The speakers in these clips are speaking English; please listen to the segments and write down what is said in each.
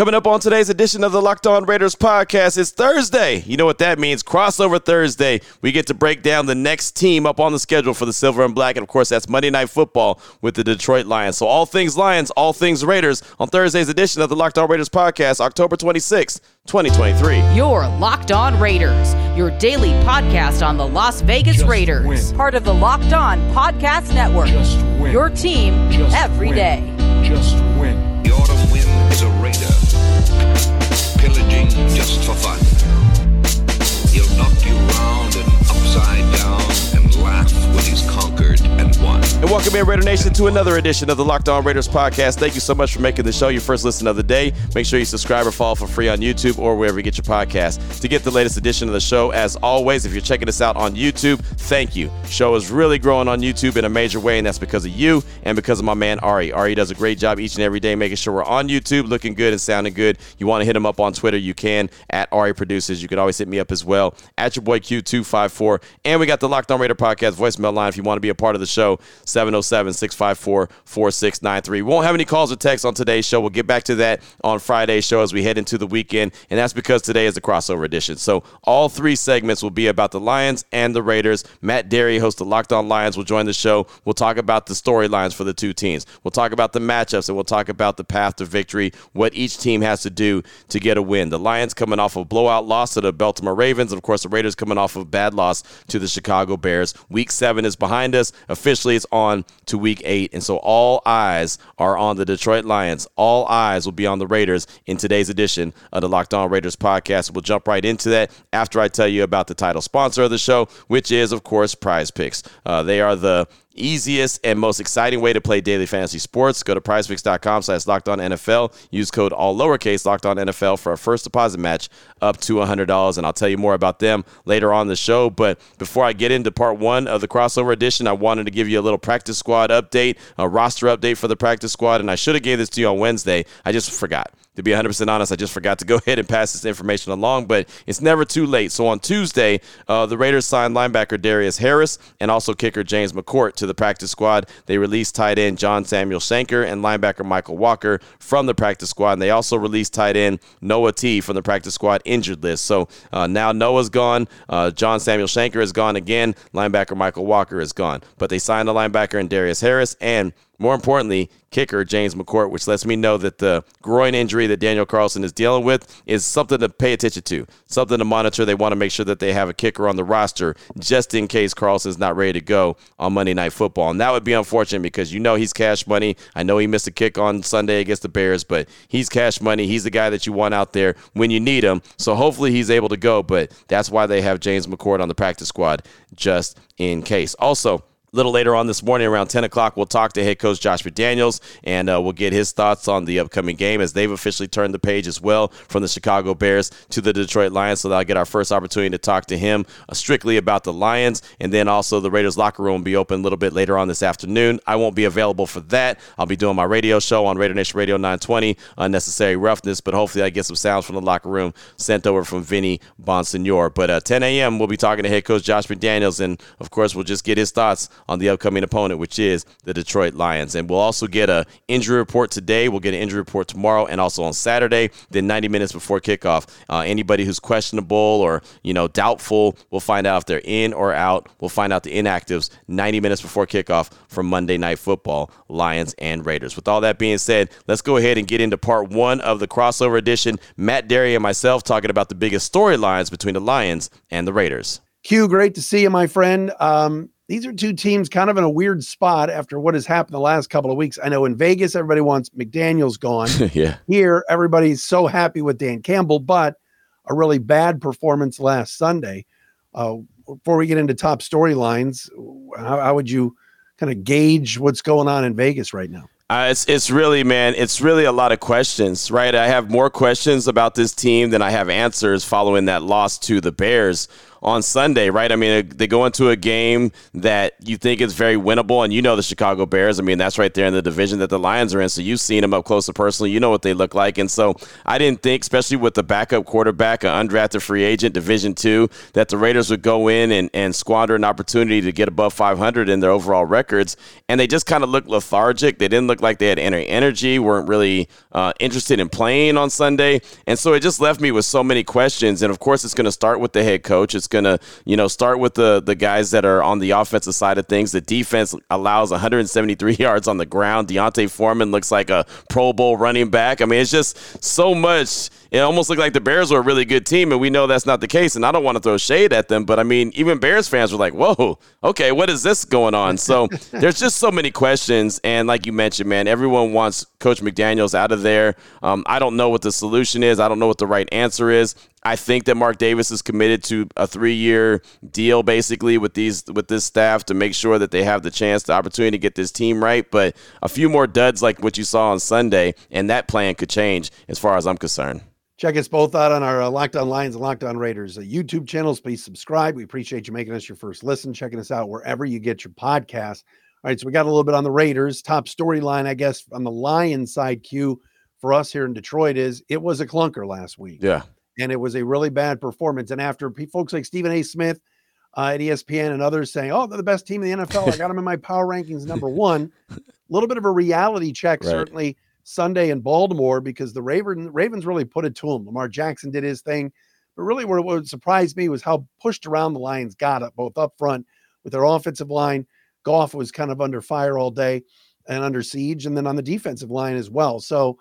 Coming up on today's edition of the Locked On Raiders podcast, it's Thursday. You know what that means? Crossover Thursday. We get to break down the next team up on the schedule for the Silver and Black. And of course, that's Monday Night Football with the Detroit Lions. So, all things Lions, all things Raiders on Thursday's edition of the Locked On Raiders podcast, October 26th, 2023. Your Locked On Raiders, your daily podcast on the Las Vegas Just Raiders. win. Part of the Locked On Podcast Network. Just win. Your team every day. Just every win. day. Just win. The autumn wind is a raider, pillaging just for fun. He'll knock you round and upside down and laugh when he's conquered and welcome in, Raider Nation, to another edition of the Locked On Raiders podcast. Thank you so much for making the show your first listen of the day. Make sure you subscribe or follow for free on YouTube or wherever you get your podcast. To get the latest edition of the show, as always, if you're checking us out on YouTube, thank you. Show is really growing on YouTube in a major way, and that's because of you and because of my man Ari. Ari does a great job each and every day making sure we're on YouTube, looking good and sounding good. You want to hit him up on Twitter, you can at Ari Produces. You can always hit me up as well at your boy Q254. And we got the Locked On Raider podcast voicemail line if you want to be a part of the show, 707 654 4693. We won't have any calls or texts on today's show. We'll get back to that on Friday's show as we head into the weekend. And that's because today is a crossover edition. So all three segments will be about the Lions and the Raiders. Matt Dery, host of Locked On Lions, will join the show. We'll talk about the storylines for the two teams. We'll talk about the matchups and we'll talk about the path to victory, what each team has to do to get a win. The Lions coming off a blowout loss to the Baltimore Ravens. Of course, the Raiders coming off a bad loss to the Chicago Bears. Week seven is behind us. Officially, it's on to week eight. And so all eyes are on the Detroit Lions. All eyes will be on the Raiders in today's edition of the Locked On Raiders podcast. We'll jump right into that after I tell you about the title sponsor of the show, which is, of course, Prize Picks. Uh, they are the easiest and most exciting way to play daily fantasy sports. Go to prizepicks.com slash locked on NFL. Use code all lowercase locked on NFL for a first deposit match up to $100. And I'll tell you more about them later on the show. But before I get into part one of the crossover edition, I wanted to give you a little practice squad update, a roster update for the practice squad. And I should have gave this to you on Wednesday. I just forgot. To be 100% honest, I just forgot to go ahead and pass this information along, but it's never too late. So on Tuesday, uh, the Raiders signed linebacker Darius Harris and also kicker James McCourt to the practice squad. They released tight end John Samuel Shenker and linebacker Michael Walker from the practice squad. And they also released tight end Noah T from the practice squad injured list. So uh, now Noah's gone. Uh, John Samuel Shenker is gone again. Linebacker Michael Walker is gone. But they signed the linebacker and Darius Harris and more importantly, kicker James McCourt, which lets me know that the groin injury that Daniel Carlson is dealing with is something to pay attention to, something to monitor. They want to make sure that they have a kicker on the roster just in case Carlson's not ready to go on Monday Night Football. And that would be unfortunate because you know he's cash money. I know he missed a kick on Sunday against the Bears, but he's cash money. He's the guy that you want out there when you need him. So hopefully he's able to go, but that's why they have James McCourt on the practice squad just in case. Also, little later on this morning, around 10 o'clock, we'll talk to head coach Josh McDaniels and uh, we'll get his thoughts on the upcoming game as they've officially turned the page as well from the Chicago Bears to the Detroit Lions. So that'll get our first opportunity to talk to him uh, strictly about the Lions. And then also the Raiders locker room will be open a little bit later on this afternoon. I won't be available for that. I'll be doing my radio show on Raider Nation Radio 920, Unnecessary Roughness, but hopefully I get some sounds from the locker room sent over from Vinny Bonsignore. But uh, 10 a.m., we'll be talking to head coach Josh McDaniels. And of course, we'll just get his thoughts on the upcoming opponent, which is the Detroit Lions. And we'll also get a injury report today. We'll get an injury report tomorrow and also on Saturday. Then 90 minutes before kickoff, uh, anybody who's questionable or you know doubtful, we'll find out if they're in or out. We'll find out the inactives 90 minutes before kickoff for Monday Night Football, Lions and Raiders. With all that being said, let's go ahead and get into part one of the crossover edition. Matt Dery and myself talking about the biggest storylines between the Lions and the Raiders. Q, great to see you, my friend. Um, these are two teams kind of in a weird spot after what has happened the last couple of weeks. I know in Vegas, everybody wants McDaniels gone. yeah. Here, everybody's so happy with Dan Campbell, but a really bad performance last Sunday. Uh, before we get into top storylines, how, how would you kind of gauge what's going on in Vegas right now? Uh, it's it's really man, it's really a lot of questions, right? I have more questions about this team than I have answers following that loss to the Bears on Sunday, right? I mean, they go into a game that you think is very winnable, and you know the Chicago Bears. I mean, that's right there in the division that the Lions are in. So you've seen them up close and personally. You know what they look like, and so I didn't think, especially with the backup quarterback, an undrafted free agent, Division Two, that the Raiders would go in and, and squander an opportunity to get above 500 in their overall records. And they just kind of looked lethargic. They didn't look like they had any energy. weren't really uh, interested in playing on Sunday, and so it just left me with so many questions. And of course, it's going to start with the head coach. It's going to, you know, start with the the guys that are on the offensive side of things. The defense allows 173 yards on the ground. D'Onta Foreman looks like a Pro Bowl running back. I mean, it's just so much it almost looked like the Bears were a really good team, and we know that's not the case. And I don't want to throw shade at them, but I mean, even Bears fans were like, "Whoa, okay, what is this going on?" So there's just so many questions, and like you mentioned, man, everyone wants Coach McDaniels out of there. Um, I don't know what the solution is. I don't know what the right answer is. I think that Mark Davis is committed to a three-year deal, basically, with these with this staff to make sure that they have the chance, the opportunity to get this team right. But a few more duds like what you saw on Sunday, and that plan could change, as far as I'm concerned. Check us both out on our uh, Locked On Lions and Locked On Raiders uh, YouTube channels. Please subscribe. We appreciate you making us your first listen, checking us out wherever you get your podcast. All right, so we got a little bit on the Raiders. Top storyline, I guess, on the Lions side, Q for us here in Detroit is it was a clunker last week. Yeah. And it was a really bad performance. And after folks like Stephen A. Smith uh, at ESPN and others saying, oh, they're the best team in the NFL, I got them in my power rankings number one. A little bit of a reality check, right. certainly Sunday in Baltimore because the Raven, Ravens really put it to them. Lamar Jackson did his thing. But really, what, what surprised me was how pushed around the Lions got up, both up front with their offensive line. Goff was kind of under fire all day and under siege, and then on the defensive line as well. So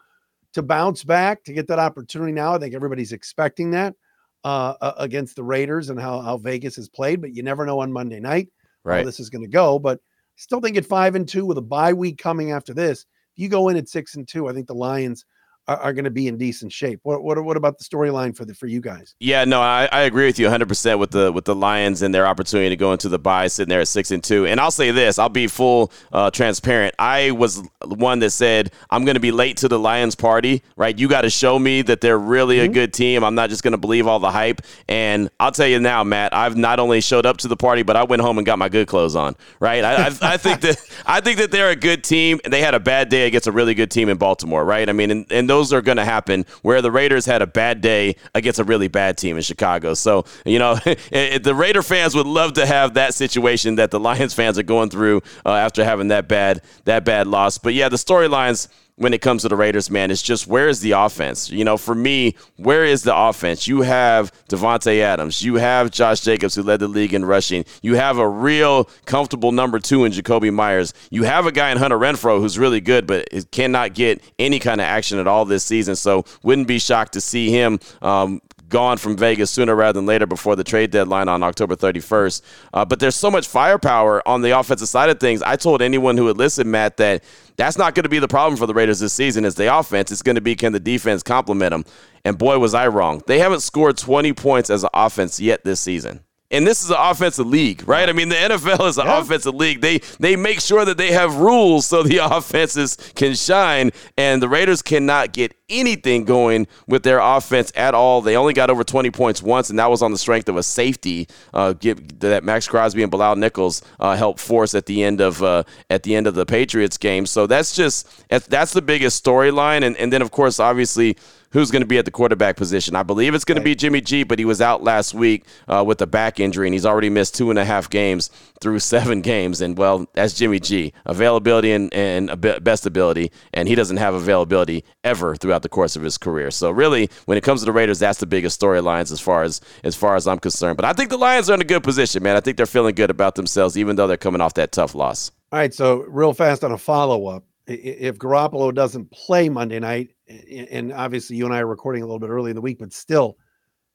to bounce back, to get that opportunity now, I think everybody's expecting that uh, against the Raiders and how, how Vegas has played, but you never know on Monday night right. how this is going to go. But still think at five and two with a bye week coming after this, you go in at six and two, I think the Lions are, are going to be in decent shape. What what what about the storyline for the for you guys? Yeah, no, I, I agree with you 100 percent with the with the Lions and their opportunity to go into the bye, sitting there at six and two. And I'll say this, I'll be full uh, transparent. I was one that said I'm going to be late to the Lions party. Right, you got to show me that they're really mm-hmm. a good team. I'm not just going to believe all the hype. And I'll tell you now, Matt, I've not only showed up to the party, but I went home and got my good clothes on. Right, I, I, I think that I think that they're a good team, they had a bad day against a really good team in Baltimore. Right, I mean, and, and those those are going to happen where the Raiders had a bad day against a really bad team in Chicago. So, you know, the Raider fans would love to have that situation that the Lions fans are going through uh, after having that bad that bad loss. But yeah, the storylines when it comes to the Raiders, man, it's just where is the offense? You know, for me, where is the offense? You have Davante Adams, you have Josh Jacobs, who led the league in rushing. You have a real comfortable number two in Jakobi Meyers. You have a guy in Hunter Renfrow who's really good, but cannot get any kind of action at all this season. So wouldn't be shocked to see him um, gone from Vegas sooner rather than later before the trade deadline on October 31st. Uh, but there's so much firepower on the offensive side of things. I told anyone who would listen, Matt, that that's not going to be the problem for the Raiders this season. Is the offense? It's going to be can the defense complement them? And boy, was I wrong. They haven't scored 20 points as an offense yet this season. And this is an offensive league, right? I mean, the NFL is an yeah. offensive league. They they make sure that they have rules so the offenses can shine, and the Raiders cannot get anything going with their offense at all. They only got over 20 points once, and that was on the strength of a safety uh, that Maxx Crosby and Bilal Nichols uh, helped force at the end of uh, at the end of the Patriots game. So that's just that's the biggest storyline, and and then of course, obviously who's going to be at the quarterback position. I believe it's going right. to be Jimmy G, but he was out last week uh, with a back injury, and he's already missed two and a half games through seven games. And, well, that's Jimmy G. Availability and, and best ability, and he doesn't have availability ever throughout the course of his career. So, really, when it comes to the Raiders, that's the biggest storylines as far as as far as I'm concerned. But I think the Lions are in a good position, man. I think they're feeling good about themselves, even though they're coming off that tough loss. All right, so real fast on a follow up. If Garoppolo doesn't play Monday night, and obviously you and I are recording a little bit early in the week, but still,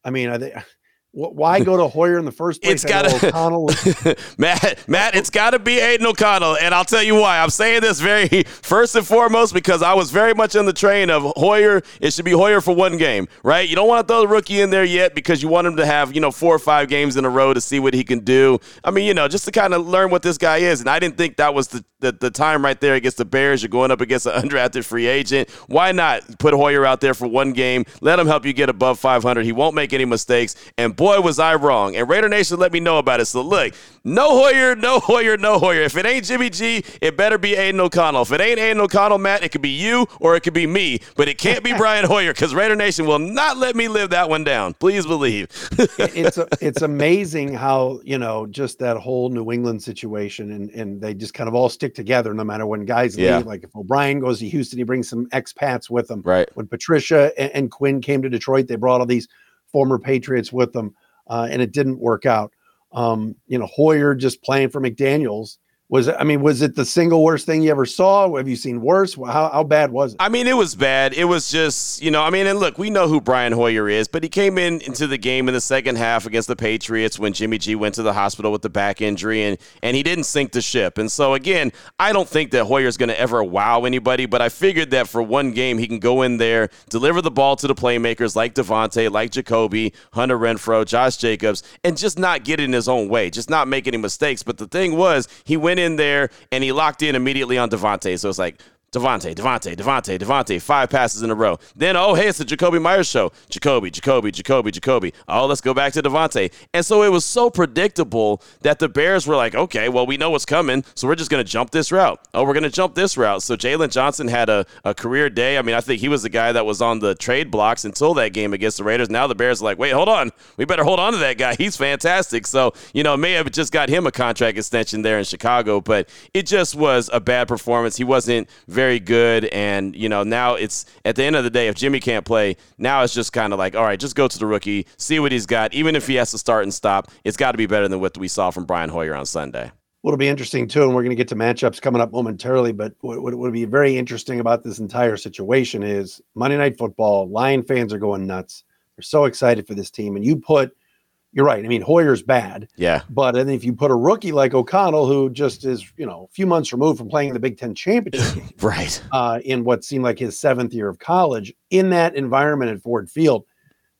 I mean, I think why go to Hoyer in the first place? It's got to Matt. Matt, it's got to be Aidan O'Connell, and I'll tell you why. I'm saying this very first and foremost because I was very much on the train of Hoyer. It should be Hoyer for one game, right? You don't want to throw the rookie in there yet because you want him to have you know four or five games in a row to see what he can do. I mean, you know, just to kind of learn what this guy is. And I didn't think that was the the, the time right there against the Bears. You're going up against an undrafted free agent. Why not put Hoyer out there for one game? Let him help you get above 500. He won't make any mistakes. And boy, was I wrong. And Raider Nation let me know about it. So look, no Hoyer, no Hoyer, no Hoyer. If it ain't Jimmy G, it better be Aidan O'Connell. If it ain't Aidan O'Connell, Matt, it could be you or it could be me. But it can't be Brian Hoyer because Raider Nation will not let me live that one down. Please believe. it's it's amazing how you know just that whole New England situation, and and they just kind of all stick together no matter when guys yeah. leave. Like if O'Brien goes to Houston, he brings some expats with him. Right. When Patricia and, and Quinn came to Detroit, they brought all these former Patriots with them, uh, and it didn't work out. Um, you know, Hoyer just playing for McDaniels was I mean, was it the single worst thing you ever saw? Have you seen worse? How, how bad was it? I mean, it was bad. It was just, you know, I mean, and look, we know who Brian Hoyer is, but he came in into the game in the second half against the Patriots when Jimmy G went to the hospital with the back injury and and he didn't sink the ship. And so again, I don't think that Hoyer's going to ever wow anybody, but I figured that for one game he can go in there, deliver the ball to the playmakers like Davante, like Jakobi, Hunter Renfrow, Josh Jacobs, and just not get in his own way, just not make any mistakes. But the thing was, he went in there and he locked in immediately on Davante. So it's like Davante, Davante, Davante, Davante, five passes in a row. Then, oh, hey, it's the Jakobi Meyers show. Jakobi, Jakobi, Jakobi, Jakobi. Oh, let's go back to Davante. And so it was so predictable that the Bears were like, okay, well, we know what's coming, so we're just going to jump this route. Oh, we're going to jump this route. So Jaylon Johnson had a, a career day. I mean, I think he was the guy that was on the trade blocks until that game against the Raiders. Now the Bears are like, wait, hold on. We better hold on to that guy. He's fantastic. So, you know, may have just got him a contract extension there in Chicago, but it just was a bad performance. He wasn't very very good. And, you know, now it's at the end of the day, if Jimmy can't play, now it's just kind of like, all right, just go to the rookie, see what he's got. Even if he has to start and stop, it's got to be better than what we saw from Brian Hoyer on Sunday. What'll be interesting too, and we're going to get to matchups coming up momentarily, but what would be very interesting about this entire situation is Monday Night Football. Lion fans are going nuts. They're so excited for this team, and you put you're right. I mean, Hoyer's bad. Yeah. But then if you put a rookie like O'Connell, who just is, you know, a few months removed from playing the Big Ten championship, right, uh, in what seemed like his seventh year of college, in that environment at Ford Field,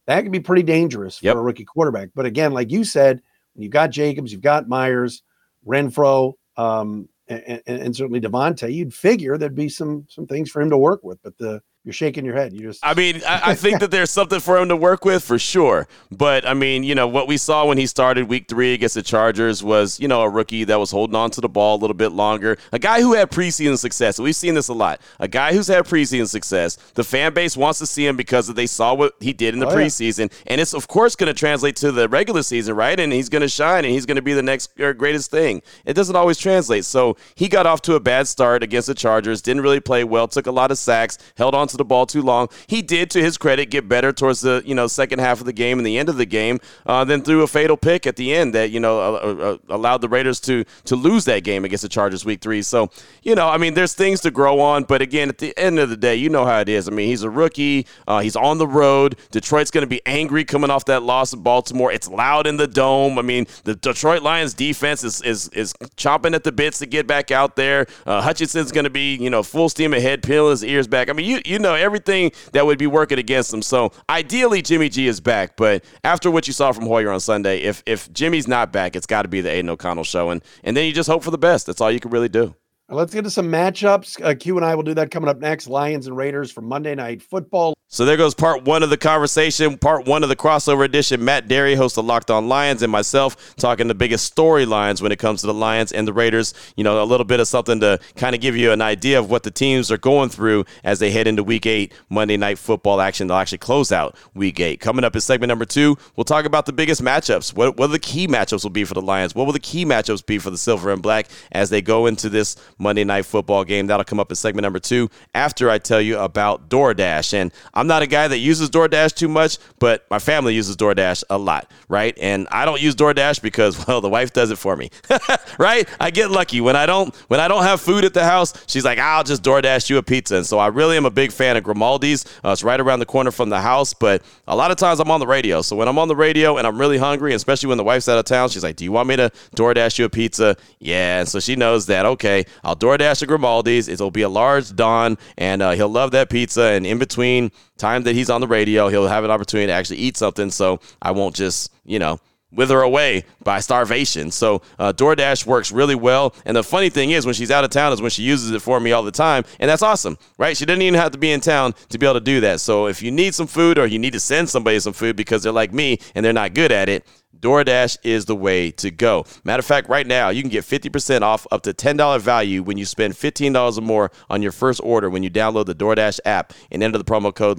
that could be pretty dangerous for yep. a rookie quarterback. But again, like you said, when you've got Jacobs, you've got Myers, Renfrow, um, and, and, certainly Davante, you'd figure there'd be some some things for him to work with. But the you're shaking your head. You just. I mean, I, I think that there's something for him to work with for sure. But I mean, you know, what we saw when he started Week Three against the Chargers was, you know, a rookie that was holding on to the ball a little bit longer. A guy who had preseason success. We've seen this a lot. A guy who's had preseason success. The fan base wants to see him because they saw what he did in the oh, preseason, yeah. and it's of course going to translate to the regular season, right? And he's going to shine, and he's going to be the next uh, greatest thing. It doesn't always translate. So he got off to a bad start against the Chargers. Didn't really play well. Took a lot of sacks. Held on to the ball too long. He did, to his credit, get better towards the you know second half of the game and the end of the game. Uh, then threw a fatal pick at the end that you know uh, allowed the Raiders to to lose that game against the Chargers week three. So you know, I mean, there's things to grow on, but again, at the end of the day, you know how it is. I mean, he's a rookie. Uh, he's on the road. Detroit's going to be angry coming off that loss in Baltimore. It's loud in the dome. I mean, the Detroit Lions defense is is is chomping at the bits to get back out there. Uh, Hutchinson's going to be you know full steam ahead, peeling his ears back. I mean, you you know everything that would be working against them. So ideally, Jimmy G is back. But after what you saw from Hoyer on Sunday, if if Jimmy's not back, it's got to be the Aidan O'Connell show, and and then you just hope for the best. That's all you can really do. Let's get to some matchups. Uh, Q and I will do that coming up next. Lions and Raiders for Monday Night Football. So there goes part one of the conversation, part one of the crossover edition. Matt Dery, host of Locked On Lions, and myself talking the biggest storylines when it comes to the Lions and the Raiders. You know, a little bit of something to kind of give you an idea of what the teams are going through as they head into Week Eight Monday Night Football action. They'll actually close out Week Eight. Coming up in segment number two, we'll talk about the biggest matchups. What what the key matchups will be for the Lions? What will the key matchups be for the Silver and Black as they go into this Monday Night Football game? That'll come up in segment number two after I tell you about DoorDash. And I'm not a guy that uses DoorDash too much, but my family uses DoorDash a lot, right? And I don't use DoorDash because well, the wife does it for me, right? I get lucky when I don't when I don't have food at the house. She's like, I'll just DoorDash you a pizza, and so I really am a big fan of Grimaldi's. Uh, it's right around the corner from the house, but a lot of times I'm on the radio. So when I'm on the radio and I'm really hungry, especially when the wife's out of town, she's like, Do you want me to DoorDash you a pizza? Yeah, and so she knows that. Okay, I'll DoorDash a Grimaldi's. It'll be a large Don, and uh, he'll love that pizza. And in between time that he's on the radio, he'll have an opportunity to actually eat something. So I won't just, you know, wither away by starvation. So uh, DoorDash works really well. And the funny thing is, when she's out of town, is when she uses it for me all the time, and that's awesome, right? She doesn't even have to be in town to be able to do that. So if you need some food or you need to send somebody some food because they're like me and they're not good at it, DoorDash is the way to go. Matter of fact, right now, you can get 50% off up to $10 value when you spend $15 or more on your first order when you download the DoorDash app and enter the promo code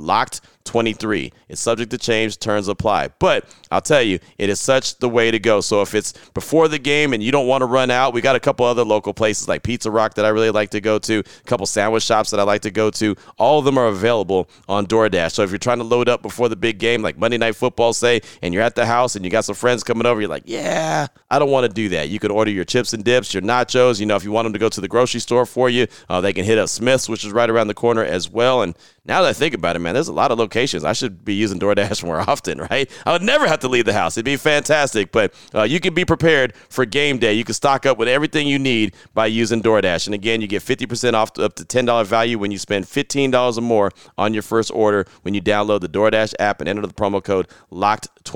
LOCKED23. It's subject to change, terms apply. But I'll tell you, it is such the way to go. So if it's before the game and you don't want to run out, we got a couple other local places like Pizza Rock that I really like to go to, a couple sandwich shops that I like to go to. All of them are available on DoorDash. So if you're trying to load up before the big game, like Monday Night Football, say, and you're at the house and you got some friends coming over, you're like, yeah, I don't want to do that. You can order your chips and dips, your nachos. You know, if you want them to go to the grocery store for you, uh, they can hit up Smith's, which is right around the corner as well. And now that I think about it, man, there's a lot of locations. I should be using DoorDash more often, right? I would never have to leave the house. It'd be fantastic. But uh, you can be prepared for game day. You can stock up with everything you need by using DoorDash. And again, you get 50% off up to $10 value when you spend $15 or more on your first order when you download the DoorDash app and enter the promo code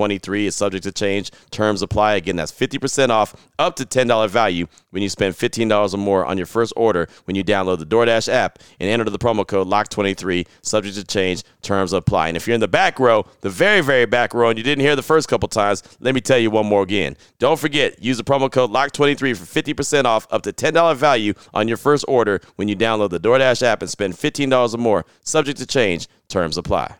LOCKED23. It's subject to change. Terms apply. Again, that's 50% off up to $10 value when you spend $15 or more on your first order when you download the DoorDash app and enter the promo code LOCK23, subject to change, terms apply. And if you're in the back row, the very, very back row, and you didn't hear the first couple times, let me tell you one more again. Don't forget, use the promo code LOCK23 for 50% off up to $10 value on your first order when you download the DoorDash app and spend $15 or more, subject to change, terms apply.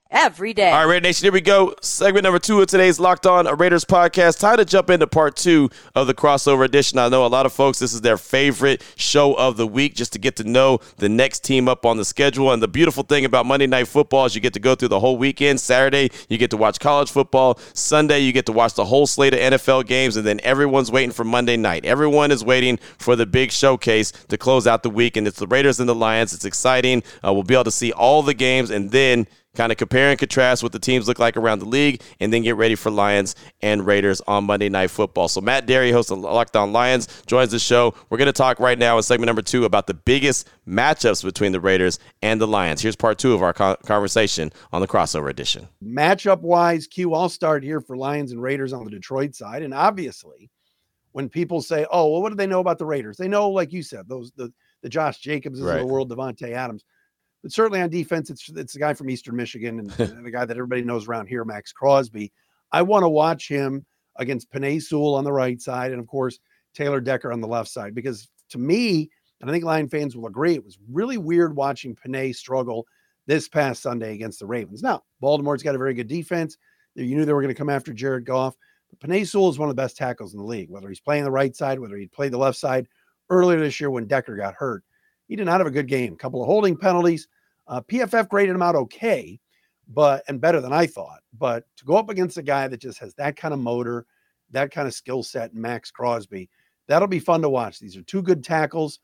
every day. All right, Raider Nation, here we go. Segment number two of today's Locked On a Raiders podcast. Time to jump into part two of the crossover edition. I know a lot of folks, this is their favorite show of the week just to get to know the next team up on the schedule. And the beautiful thing about Monday Night Football is you get to go through the whole weekend. Saturday, you get to watch college football. Sunday, you get to watch the whole slate of NFL games. And then everyone's waiting for Monday night. Everyone is waiting for the big showcase to close out the week. And it's the Raiders and the Lions. It's exciting. Uh, we'll be able to see all the games. And then kind of compare and contrast what the teams look like around the league, and then get ready for Lions and Raiders on Monday Night Football. So Matt Dery, host of Locked On Lions, joins the show. We're going to talk right now in segment number two about the biggest matchups between the Raiders and the Lions. Here's part two of our conversation on the crossover edition. Matchup wise, Q, I'll start here for Lions and Raiders on the Detroit side, and obviously. When people say, "Oh, well, what do they know about the Raiders?" They know, like you said, those the the Josh Jacobs right. of the world, Davante Adams but certainly on defense, it's it's the guy from Eastern Michigan and, and the guy that everybody knows around here, Maxx Crosby. I want to watch him against Penei Sewell on the right side, and of course Taylor Decker on the left side. Because to me, and I think Lion fans will agree, it was really weird watching Penei struggle this past Sunday against the Ravens. Now, Baltimore's got a very good defense. You knew they were going to come after Jared Goff. But Penei Sewell is one of the best tackles in the league, whether he's playing the right side, whether he played the left side. Earlier this year when Decker got hurt, he did not have a good game. A couple of holding penalties. Uh, PFF graded him out okay, but and better than I thought. But to go up against a guy that just has that kind of motor, that kind of skill set, Maxx Crosby, that'll be fun to watch. These are two good tackles.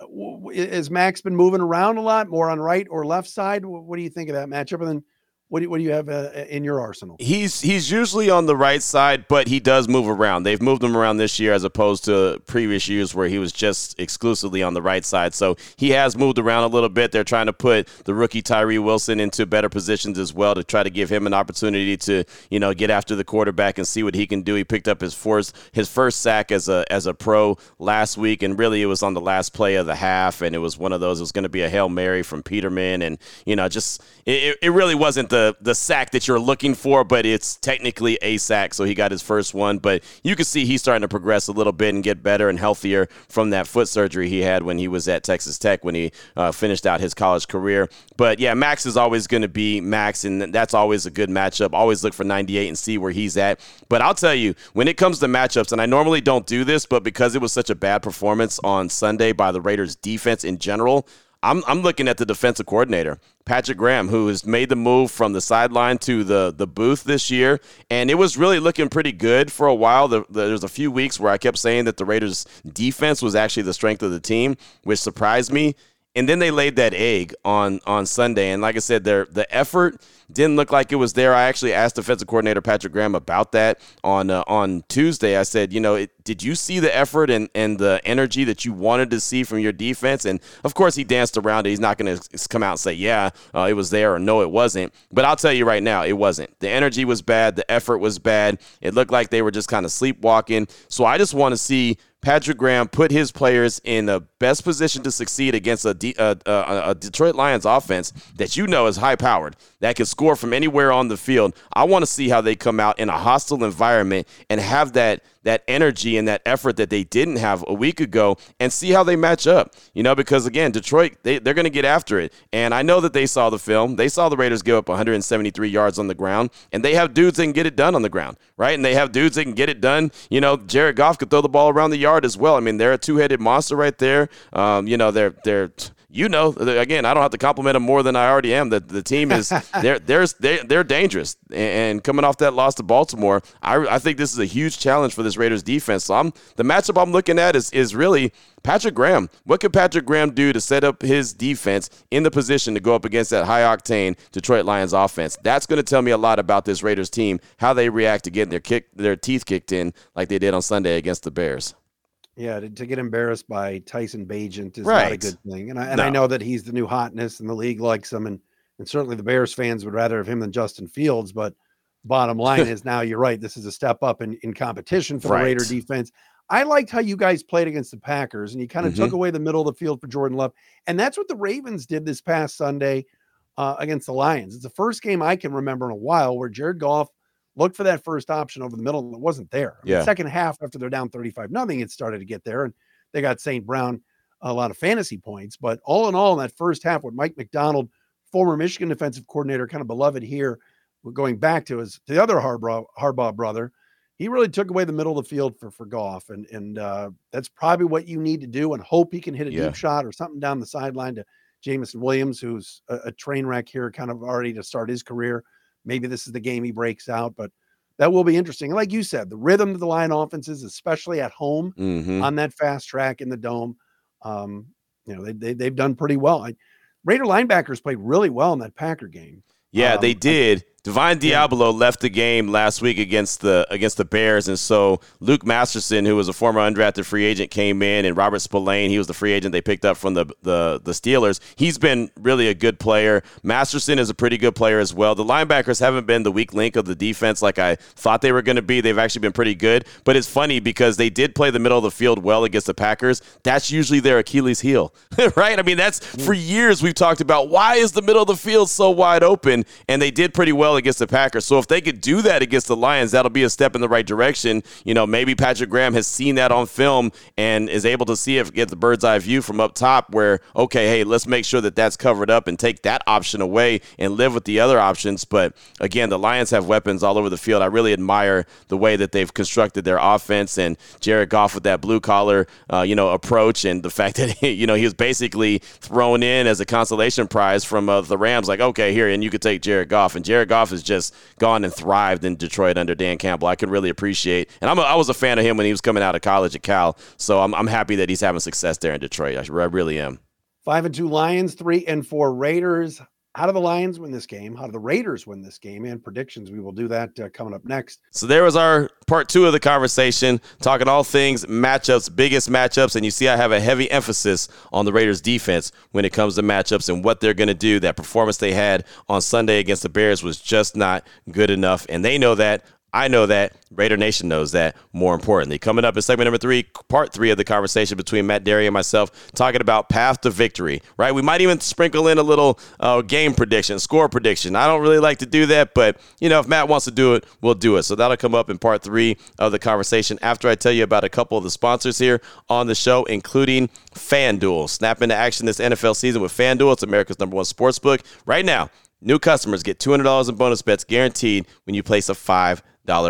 Uh, has Maxx been moving around a lot, more on right or left side? What do you think of that matchup? And then what do, what do you have uh, in your arsenal? He's he's usually on the right side, but he does move around. They've moved him around this year as opposed to previous years where he was just exclusively on the right side. So he has moved around a little bit. They're trying to put the rookie Tyree Wilson into better positions as well to try to give him an opportunity to you know get after the quarterback and see what he can do. He picked up his first his first sack as a as a pro last week, and really it was on the last play of the half, and it was one of those. It was going to be a hail mary from Peterman, and you know just it, it really wasn't the the sack that you're looking for, but it's technically a sack. So he got his first one. But you can see he's starting to progress a little bit and get better and healthier from that foot surgery he had when he was at Texas Tech when he uh, finished out his college career. But yeah, Maxx is always going to be Maxx, and that's always a good matchup. Always look for 98 and see where he's at. But I'll tell you, when it comes to matchups, and I normally don't do this, but because it was such a bad performance on Sunday by the Raiders defense in general, I'm I'm looking at the defensive coordinator, Patrick Graham, who has made the move from the sideline to the the booth this year, and it was really looking pretty good for a while. The, the, there was a few weeks where I kept saying that the Raiders' defense was actually the strength of the team, which surprised me. And then they laid that egg on on Sunday, and like I said, their the effort didn't look like it was there. I actually asked defensive coordinator Patrick Graham about that on uh, on Tuesday. I said, you know, it, did you see the effort and, and the energy that you wanted to see from your defense? And of course, he danced around it. He's not going to come out and say, yeah, uh, it was there or no, it wasn't. But I'll tell you right now, it wasn't. The energy was bad. The effort was bad. It looked like they were just kind of sleepwalking. So I just want to see Patrick Graham put his players in the best position to succeed against a, Detroit Lions offense that you know is high powered, that can score from anywhere on the field. I want to see how they come out in a hostile environment and have that that energy and that effort that they didn't have a week ago and see how they match up. You know, because again, Detroit, they, they're going to get after it. And I know that they saw the film. They saw the Raiders give up 173 yards on the ground, and they have dudes that can get it done on the ground, right? And they have dudes that can get it done. You know, Jared Goff could throw the ball around the yard as well. I mean, they're a two headed monster right there. Um, you know, they're, they're, you know, again, I don't have to compliment them more than I already am. The the team is they're they're they're, they're dangerous, and coming off that loss to Baltimore, I, I think this is a huge challenge for this Raiders defense. So I'm the matchup I'm looking at is is really Patrick Graham. What could Patrick Graham do to set up his defense in the position to go up against that high octane Detroit Lions offense? That's going to tell me a lot about this Raiders team, how they react to getting their kick their teeth kicked in like they did on Sunday against the Bears. Yeah, to, to, get embarrassed by Tyson Bagent is right. not a good thing. And I and no. I know that he's the new hotness and the league likes him and and certainly the Bears fans would rather have him than Justin Fields, but bottom line is now you're right. This is a step up in, in competition for right. the Raider defense. I liked how you guys played against the Packers and you kind of mm-hmm. took away the middle of the field for Jordan Love. And that's what the Ravens did this past Sunday uh, against the Lions. It's the first game I can remember in a while where Jared Goff looked for that first option over the middle and it wasn't there. Yeah. The second half, after they're down 35 nothing, it started to get there. And they got St. Brown a lot of fantasy points. But all in all, in that first half, with Mike Macdonald, former Michigan defensive coordinator, kind of beloved here, going back to his to the other Harbaugh, Harbaugh brother, he really took away the middle of the field for for Goff, and and uh, that's probably what you need to do, and hope he can hit a yeah. deep shot or something down the sideline to Jameson Williams, who's a, a train wreck here, kind of already to start his career. Maybe this is the game he breaks out, but that will be interesting. Like you said, the rhythm of the line offenses, especially at home mm-hmm. on that fast track in the dome, um, you know, they, they, they've done pretty well. I, Raider linebackers played really well in that Packer game. Yeah, um, they did. Divine Deablo left the game last week against the against the Bears, and so Luke Masterson, who was a former undrafted free agent, came in, and Robert Spillane, he was the free agent they picked up from the, the the Steelers. He's been really a good player. Masterson is a pretty good player as well. The linebackers haven't been the weak link of the defense like I thought they were going to be. They've actually been pretty good, but it's funny because they did play the middle of the field well against the Packers. That's usually their Achilles heel, right? I mean, that's mm. for years we've talked about why is the middle of the field so wide open, and they did pretty well against the Packers. So if they could do that against the Lions, that'll be a step in the right direction. You know, maybe Patrick Graham has seen that on film and is able to see it, get the bird's eye view from up top where, okay, hey, let's make sure that that's covered up and take that option away and live with the other options. But again, the Lions have weapons all over the field. I really admire the way that they've constructed their offense and Jared Goff with that blue collar, uh, you know, approach and the fact that, you know, he was basically thrown in as a consolation prize from uh, the Rams, like, okay, here, and you could take Jared Goff. And Jared Goff is just just gone and thrived in Detroit under Dan Campbell. I can really appreciate, and I'm a, I was a fan of him when he was coming out of college at Cal. So I'm, I'm happy that he's having success there in Detroit. I, I really am. Five and two Lions, three and four Raiders. How do the Lions win this game? How do the Raiders win this game? And predictions. We will do that uh, coming up next. So there was our part two of the conversation, talking all things matchups, biggest matchups. And you see, I have a heavy emphasis on the Raiders defense when it comes to matchups and what they're going to do. That performance they had on Sunday against the Bears was just not good enough. And they know that. I know that. Raider Nation knows that. More importantly, coming up in segment number three, part three of the conversation between Matt Dery and myself, talking about path to victory. Right? We might even sprinkle in a little uh, game prediction, score prediction. I don't really like to do that, but you know, if Matt wants to do it, we'll do it. So that'll come up in part three of the conversation after I tell you about a couple of the sponsors here on the show, including FanDuel. Snap into action this NFL season with FanDuel. It's America's number one sports book. Right now, new customers get $200 in bonus bets guaranteed when you place a five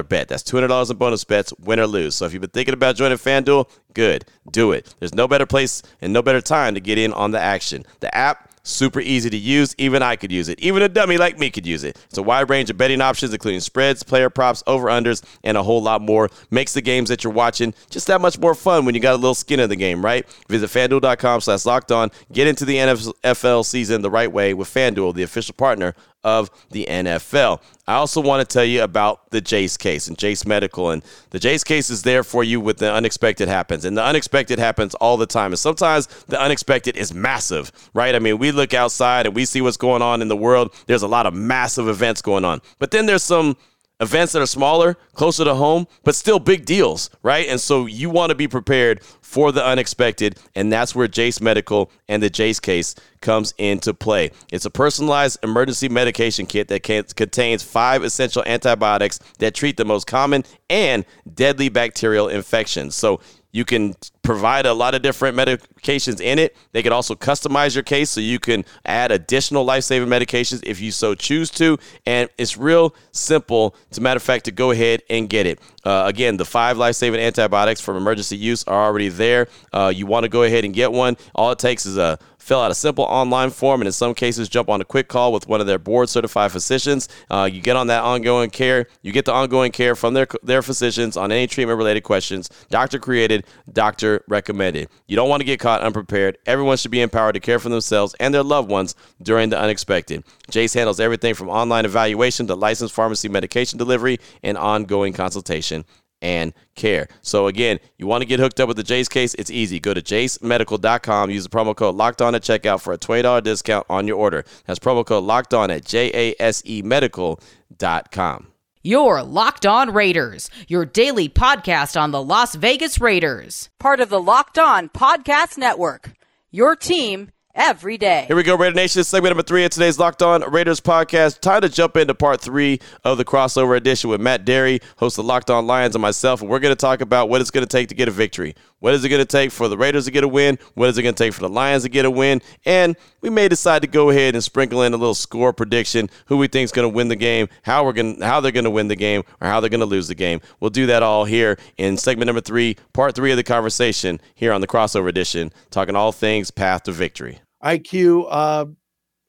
bet. That's $200 in bonus bets, win or lose. So if you've been thinking about joining FanDuel, good, do it. There's no better place and no better time to get in on the action. The app Super easy to use. Even I could use it. Even a dummy like me could use it. It's a wide range of betting options, including spreads, player props, over-unders, and a whole lot more. Makes the games that you're watching just that much more fun when you got a little skin in the game, right? Visit FanDuel.com slash locked on. Get into the NFL season the right way with FanDuel, the official partner of the NFL. I also want to tell you about the Jase case and Jase Medical. And the Jase case is there for you when the unexpected happens. And the unexpected happens all the time. And sometimes the unexpected is massive, right? I mean, we look outside and we see what's going on in the world. There's a lot of massive events going on. But then there's some events that are smaller, closer to home, but still big deals, right? And so you want to be prepared for the unexpected, and that's where Jase Medical and the Jase case comes into play. It's a personalized emergency medication kit that can, contains five essential antibiotics that treat the most common and deadly bacterial infections. So you can provide a lot of different medications in it. They can also customize your case so you can add additional life saving medications if you so choose to. And it's real simple, as a matter of fact, to go ahead and get it. Uh, again, the five life saving antibiotics from emergency use are already there. Uh, you want to go ahead and get one. All it takes is a fill out a simple online form, and in some cases, jump on a quick call with one of their board certified physicians. Uh, you get on that ongoing care. You get the ongoing care from their, their physicians on any treatment related questions. Doctor created, doctor recommended. You don't want to get caught unprepared. Everyone should be empowered to care for themselves and their loved ones during the unexpected. Jase handles everything from online evaluation to licensed pharmacy medication delivery and ongoing consultation and care. So again, you want to get hooked up with the Jase case? It's easy. Go to jasemedical.com. Use the promo code locked on at checkout for a $20 discount on your order. That's promo code locked on at J-A-S-E medical.com. Your Locked On Raiders, your daily podcast on the Las Vegas Raiders. Part of the Locked On Podcast Network. Your team every day. Here we go, Raider Nation. Segment number three of today's Locked On Raiders podcast. Time to jump into part three of the crossover edition with Matt Dery, host of Locked On Lions, and myself. And we're going to talk about what it's going to take to get a victory. What is it going to take for the Raiders to get a win? What is it going to take for the Lions to get a win? And we may decide to go ahead and sprinkle in a little score prediction, who we think is going to win the game, how we're going, how they're going to win the game, or how they're going to lose the game. We'll do that all here in segment number three, part three of the conversation here on the crossover edition, talking all things path to victory. IQ, uh,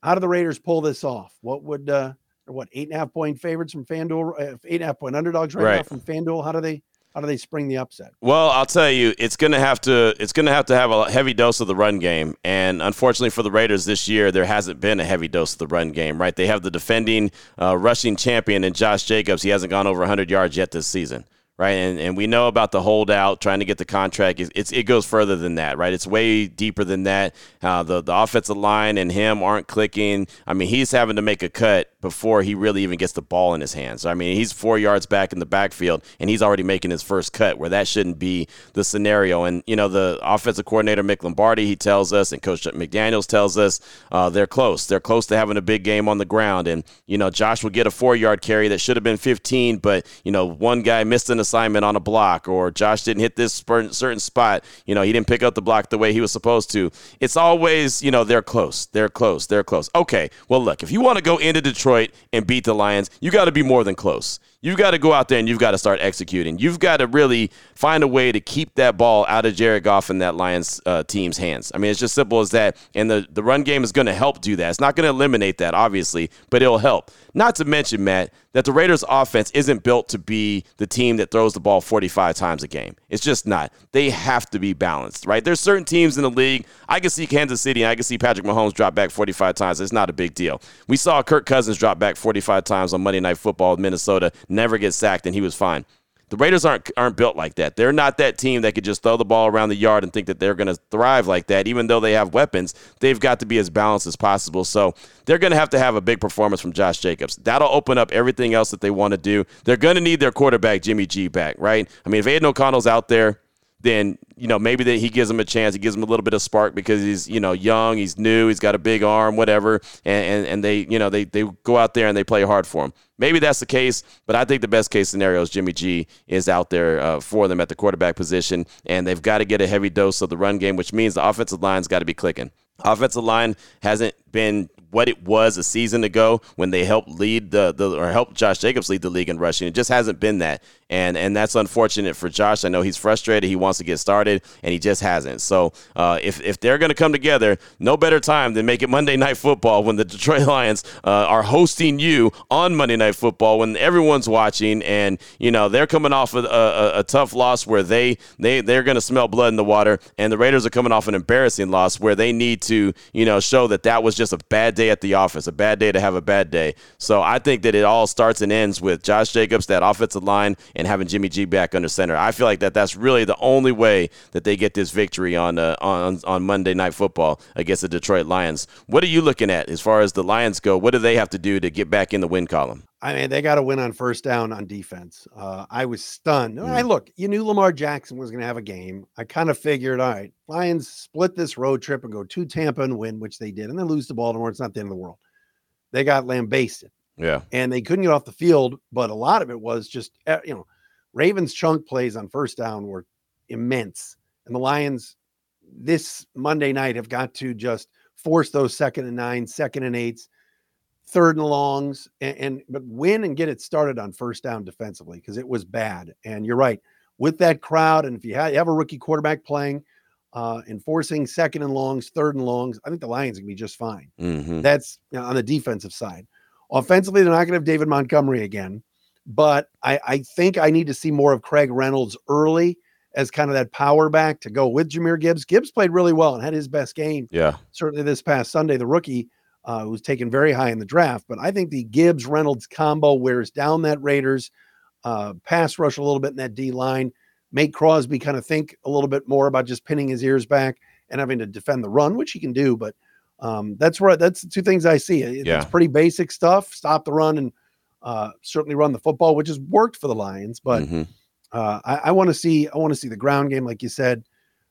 how do the Raiders pull this off? What would uh, what eight and a half point favorites from FanDuel, uh, eight and a half point underdogs right, right, now from FanDuel? How do they how do they spring the upset? Well, I'll tell you, it's gonna have to it's gonna have to have a heavy dose of the run game, and unfortunately for the Raiders this year, there hasn't been a heavy dose of the run game. Right? They have the defending uh, rushing champion in Josh Jacobs. He hasn't gone over 100 yards yet this season right? And and we know about the holdout trying to get the contract. It's, it's it goes further than that, right? It's way deeper than that. Uh, the the offensive line and him aren't clicking. I mean, he's having to make a cut before he really even gets the ball in his hands. I mean, he's four yards back in the backfield and he's already making his first cut, where that shouldn't be the scenario. And you know, the offensive coordinator Mick Lombardi he tells us, and Coach McDaniels tells us uh, they're close. They're close to having a big game on the ground. And you know, Josh will get a four yard carry that should have been 15, but you know, one guy missed an assignment on a block, or Josh didn't hit this certain spot. You know, he didn't pick up the block the way he was supposed to. It's always, you know, they're close, they're close, they're close. Okay, well, look, if you want to go into Detroit and beat the Lions, you got to be more than close. You've got to go out there and you've got to start executing. You've got to really find a way to keep that ball out of Jared Goff and that Lions uh, team's hands. I mean, it's just simple as that. And the, the run game is going to help do that. It's not going to eliminate that, obviously, but it'll help. Not to mention, Matt, that the Raiders' offense isn't built to be the team that throws the ball 45 times a game. It's just not. They have to be balanced, right? There's certain teams in the league. I can see Kansas City and I can see Patrick Mahomes drop back 45 times. It's not a big deal. We saw Kirk Cousins drop back 45 times on Monday Night Football with Minnesota never get sacked, and he was fine. The Raiders aren't aren't built like that. They're not that team that could just throw the ball around the yard and think that they're going to thrive like that. Even though they have weapons, they've got to be as balanced as possible. So they're going to have to have a big performance from Josh Jacobs. That'll open up everything else that they want to do. They're going to need their quarterback Jimmy G back, right? I mean, if Aidan O'Connell's out there, then you know maybe that he gives him a chance. He gives him a little bit of spark because he's you know young, he's new, he's got a big arm, whatever, and and, and they you know they they go out there and they play hard for him. Maybe that's the case, but I think the best case scenario is Jimmy G is out there uh, for them at the quarterback position, and they've got to get a heavy dose of the run game, which means the offensive line's got to be clicking. Offensive line hasn't been what it was a season ago when they helped lead the, the or helped Josh Jacobs lead the league in rushing. It just hasn't been that. And and that's unfortunate for Josh. I know he's frustrated. He wants to get started, and he just hasn't. So uh, if if they're going to come together, no better time than make it Monday Night Football when the Detroit Lions uh, are hosting you on Monday Night Football when everyone's watching, and you know they're coming off a, a, a tough loss where they they they're going to smell blood in the water, and the Raiders are coming off an embarrassing loss where they need to you know show that that was just a bad day at the office, a bad day to have a bad day. So I think that it all starts and ends with Josh Jacobs, that offensive line, and having Jimmy G back under center. I feel like that that's really the only way that they get this victory on uh, on on Monday Night Football against the Detroit Lions. What are you looking at as far as the Lions go? What do they have to do to get back in the win column? I mean, they got to win on first down on defense. Uh, I was stunned. Mm. I look, you knew Lamar Jackson was going to have a game. I kind of figured, all right, Lions split this road trip and go to Tampa and win, which they did, and then lose to Baltimore. It's not the end of the world. They got lambasted. Yeah. And they couldn't get off the field, but a lot of it was just, eh, you know, Ravens chunk plays on first down were immense. And the Lions this Monday night have got to just force those second and nine, second and eights, third and longs, and, and but win and get it started on first down defensively because it was bad. And you're right with that crowd, and if you, have, you have a rookie quarterback playing, uh, enforcing second and longs, third and longs, I think the Lions can be just fine. Mm-hmm. That's you know, on the defensive side. Offensively, they're not going to have David Montgomery again, but I, I think I need to see more of Craig Reynolds early as kind of that power back to go with Jahmyr Gibbs. Gibbs played really well and had his best game. Yeah. Certainly this past Sunday, the rookie uh, was taken very high in the draft. But I think the Gibbs Reynolds combo wears down that Raiders uh, pass rush a little bit in that D line, make Crosby kind of think a little bit more about just pinning his ears back and having to defend the run, which he can do. But um, that's where that's the two things I see. It, Yeah. It's pretty basic stuff. Stop the run and uh, certainly run the football, which has worked for the Lions. But Mhm. uh, I, I want to see I want to see the ground game, like you said,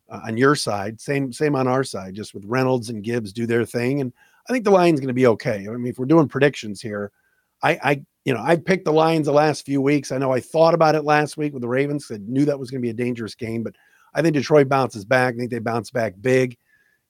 uh, on your side. Same same on our side, just with Reynolds and Gibbs do their thing, and I think the Lions going to be okay. I mean, if we're doing predictions here, I I you know I picked the Lions the last few weeks. I know I thought about it last week with the Ravens. I knew that was going to be a dangerous game, but I think Detroit bounces back. I think they bounce back big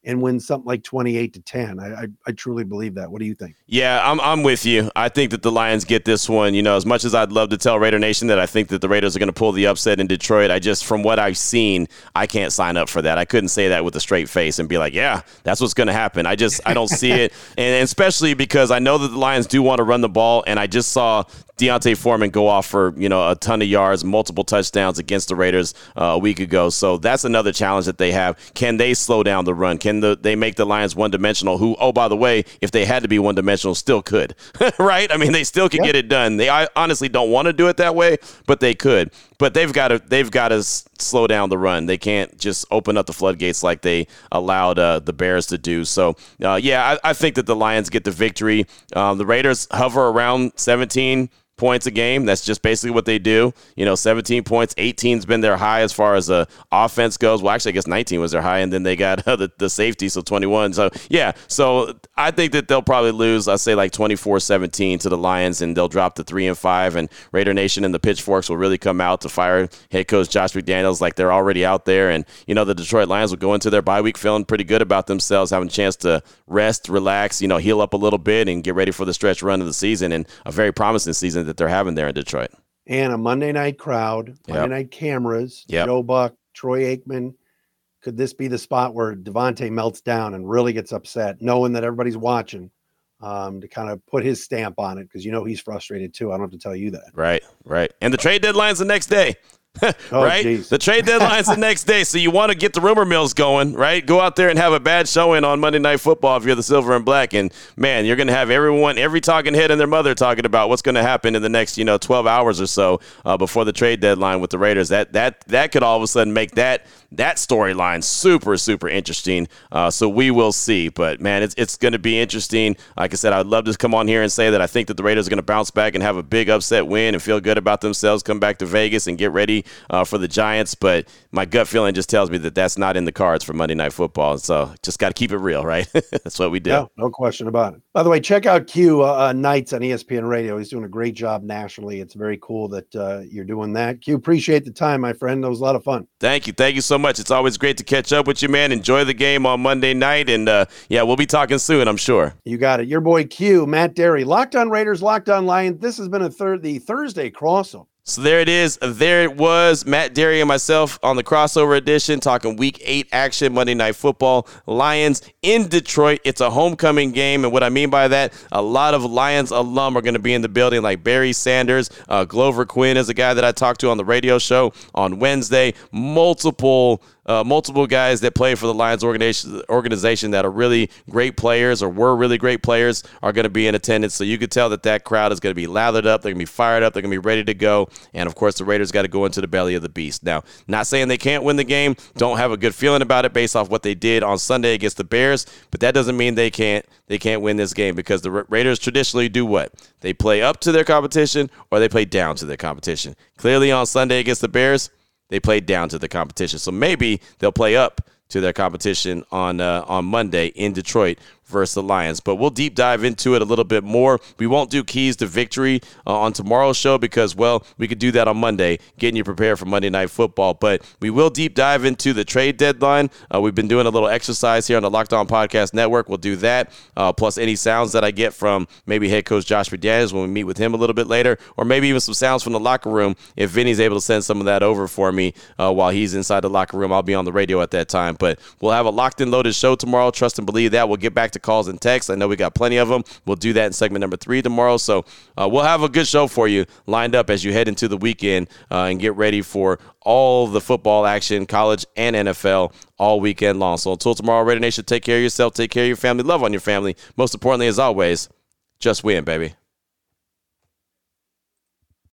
and win something like twenty eight to ten. I, I I truly believe that. What do you think? Yeah, I'm, I'm with you. I think that the Lions get this one. You know, as much as I'd love to tell Raider Nation that I think that the Raiders are going to pull the upset in Detroit, I just, from what I've seen, I can't sign up for that. I couldn't say that with a straight face and be like, yeah, that's what's going to happen. I just, I don't see it. And, and especially because I know that the Lions do want to run the ball, and I just saw D'Onta Foreman go off for you know a ton of yards, multiple touchdowns against the Raiders uh, a week ago. So that's another challenge that they have. Can they slow down the run? Can the, they make the Lions one dimensional? Who, oh by the way, if they had to be one dimensional, still could, right? I mean, they still could Yeah. get it done. They I honestly don't want to do it that way, but they could. But they've got to they've got to slow down the run. They can't just open up the floodgates like they allowed uh, the Bears to do. So uh, yeah, I, I think that the Lions get the victory. Um, the Raiders hover around 17 points a game. That's just basically what they do. You know, 17 points, 18's been their high as far as the offense goes. Well, actually, I guess 19 was their high, and then they got uh, the, the safety, so 21. So, yeah, so I think that they'll probably lose, I'd say like 24 17 to the Lions, and they'll drop to 3 and 5. And Raider Nation and the Pitchforks will really come out to fire head coach Josh McDaniels like they're already out there. And, you know, the Detroit Lions will go into their bye week feeling pretty good about themselves, having a chance to rest, relax, you know, heal up a little bit, and get ready for the stretch run of the season and a very promising season that they're having there in Detroit. and a Monday night crowd, Monday Yep. night cameras, Yep. Joe Buck, Troy Aikman. Could this be the spot where Davante melts down and really gets upset, knowing that everybody's watching, um, to kind of put his stamp on it? Because you know he's frustrated too. I don't have to tell you that. Right, right. And the trade deadline's the next day. Oh, right? The trade deadline's the next day. So you want to get the rumor mills going, right? Go out there and have a bad showing on Monday Night Football if you're the silver and black. And man, you're going to have everyone, every talking head and their mother talking about what's going to happen in the next, you know, 12 hours or so uh, before the trade deadline with the Raiders. That that that could all of a sudden make that that storyline super super interesting. Uh, so we will see. But man, it's it's going to be interesting. Like I said, I'd love to come on here and say that I think that the Raiders are going to bounce back and have a big upset win and feel good about themselves, come back to Vegas and get ready uh, for the Giants. But my gut feeling just tells me that that's not in the cards for Monday Night Football. So just got to keep it real, right? that's what we do. Yeah, no question about it. By the way, check out Q uh, uh, Nights on ESPN Radio. He's doing a great job nationally. It's very cool that uh, you're doing that. Q, appreciate the time, my friend. That was a lot of fun. Thank you. Thank you so much. It's always great to catch up with you, man. Enjoy the game on Monday night. And uh, yeah, we'll be talking soon, I'm sure. You got it. Your boy Q, Matt Dery, Locked on Raiders, Locked on Lions. This has been a third the Thursday crossover. So there it is. There it was. Matt Dery and myself on the crossover edition talking week eight action, Monday Night Football. Lions in Detroit. It's a homecoming game. And what I mean by that, a lot of Lions alum are going to be in the building, like Barry Sanders. Uh, Glover Quin is a guy that I talked to on the radio show on Wednesday. Multiple uh, multiple guys that play for the Lions organization, organization that are really great players or were really great players are going to be in attendance. So you could tell that that crowd is going to be lathered up. They're going to be fired up. They're going to be ready to go. And of course, the Raiders got to go into the belly of the beast. Now, not saying they can't win the game. Don't have a good feeling about it based off what they did on Sunday against the Bears. But that doesn't mean they can't they can't win this game because the Raiders traditionally do what they play up to their competition or they play down to their competition. Clearly on Sunday against the Bears they played down to the competition. So maybe they'll play up to their competition on uh, on Monday in Detroit versus the Lions. But we'll deep dive into it a little bit more. We won't do keys to victory uh, on tomorrow's show because, well, we could do that on Monday, getting you prepared for Monday Night Football. But we will deep dive into the trade deadline. Uh, we've been doing a little exercise here on the Locked On Podcast Network. We'll do that, uh, plus any sounds that I get from maybe head coach Josh McDaniels when we meet with him a little bit later, or maybe even some sounds from the locker room. If Vinny's able to send some of that over for me uh, while he's inside the locker room, I'll be on the radio at that time. But we'll have a locked and loaded show tomorrow. Trust and believe that. We'll get back to calls and texts. I know we got plenty of them. We'll do that in segment number three tomorrow. So uh, we'll have a good show for you lined up as you head into the weekend uh, and get ready for all the football action, college and NFL, all weekend long. So until tomorrow, Raider Nation, take care of yourself, take care of your family, love on your family. Most importantly, as always, just win, baby.